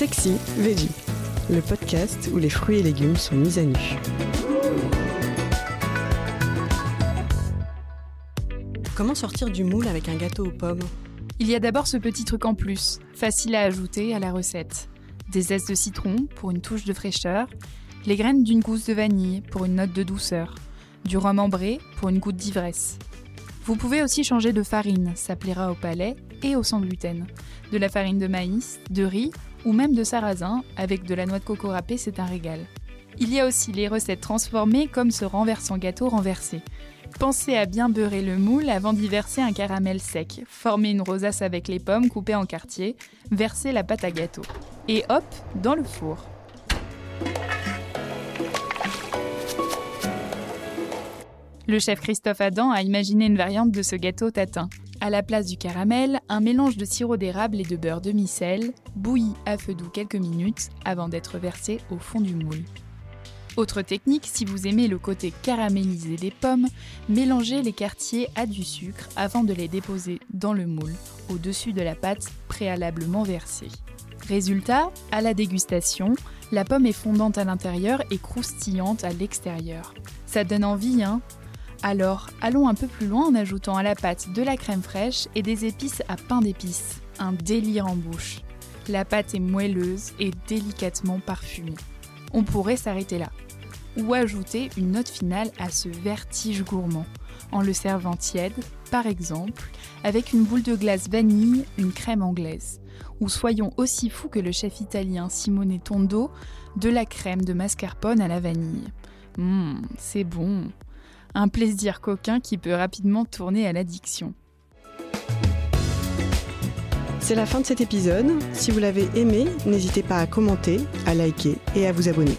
Sexy Veggie, le podcast où les fruits et légumes sont mis à nu. Comment sortir du moule avec un gâteau aux pommes? Il y a d'abord ce petit truc en plus, facile à ajouter à la recette. Des zestes de citron pour une touche de fraîcheur, les graines d'une gousse de vanille pour une note de douceur, du rhum ambré pour une goutte d'ivresse. Vous pouvez aussi changer de farine, ça plaira au palais et au sans gluten. De la farine de maïs, de riz ou même de sarrasin, avec de la noix de coco râpée, c'est un régal. Il y a aussi les recettes transformées comme ce renversant gâteau renversé. Pensez à bien beurrer le moule avant d'y verser un caramel sec. Formez une rosace avec les pommes coupées en quartiers. Versez la pâte à gâteau. Et hop, dans le four. Le chef Christophe Adam a imaginé une variante de ce gâteau tatin. À la place du caramel, un mélange de sirop d'érable et de beurre demi-sel, bouilli à feu doux quelques minutes avant d'être versé au fond du moule. Autre technique, si vous aimez le côté caramélisé des pommes, mélangez les quartiers à du sucre avant de les déposer dans le moule, au-dessus de la pâte préalablement versée. Résultat, à la dégustation, la pomme est fondante à l'intérieur et croustillante à l'extérieur. Ça donne envie, hein? Alors, allons un peu plus loin en ajoutant à la pâte de la crème fraîche et des épices à pain d'épices. Un délire en bouche. La pâte est moelleuse et délicatement parfumée. On pourrait s'arrêter là. Ou ajouter une note finale à ce vertige gourmand, en le servant tiède, par exemple, avec une boule de glace vanille, une crème anglaise. Ou soyons aussi fous que le chef italien Simone Tondo, de la crème de mascarpone à la vanille. Hum, c'est bon un plaisir coquin qui peut rapidement tourner à l'addiction. C'est la fin de cet épisode. Si vous l'avez aimé, n'hésitez pas à commenter, à liker et à vous abonner.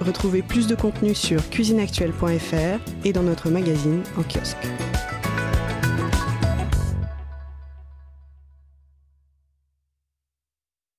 Retrouvez plus de contenu sur cuisineactuelle.fr et dans notre magazine en kiosque.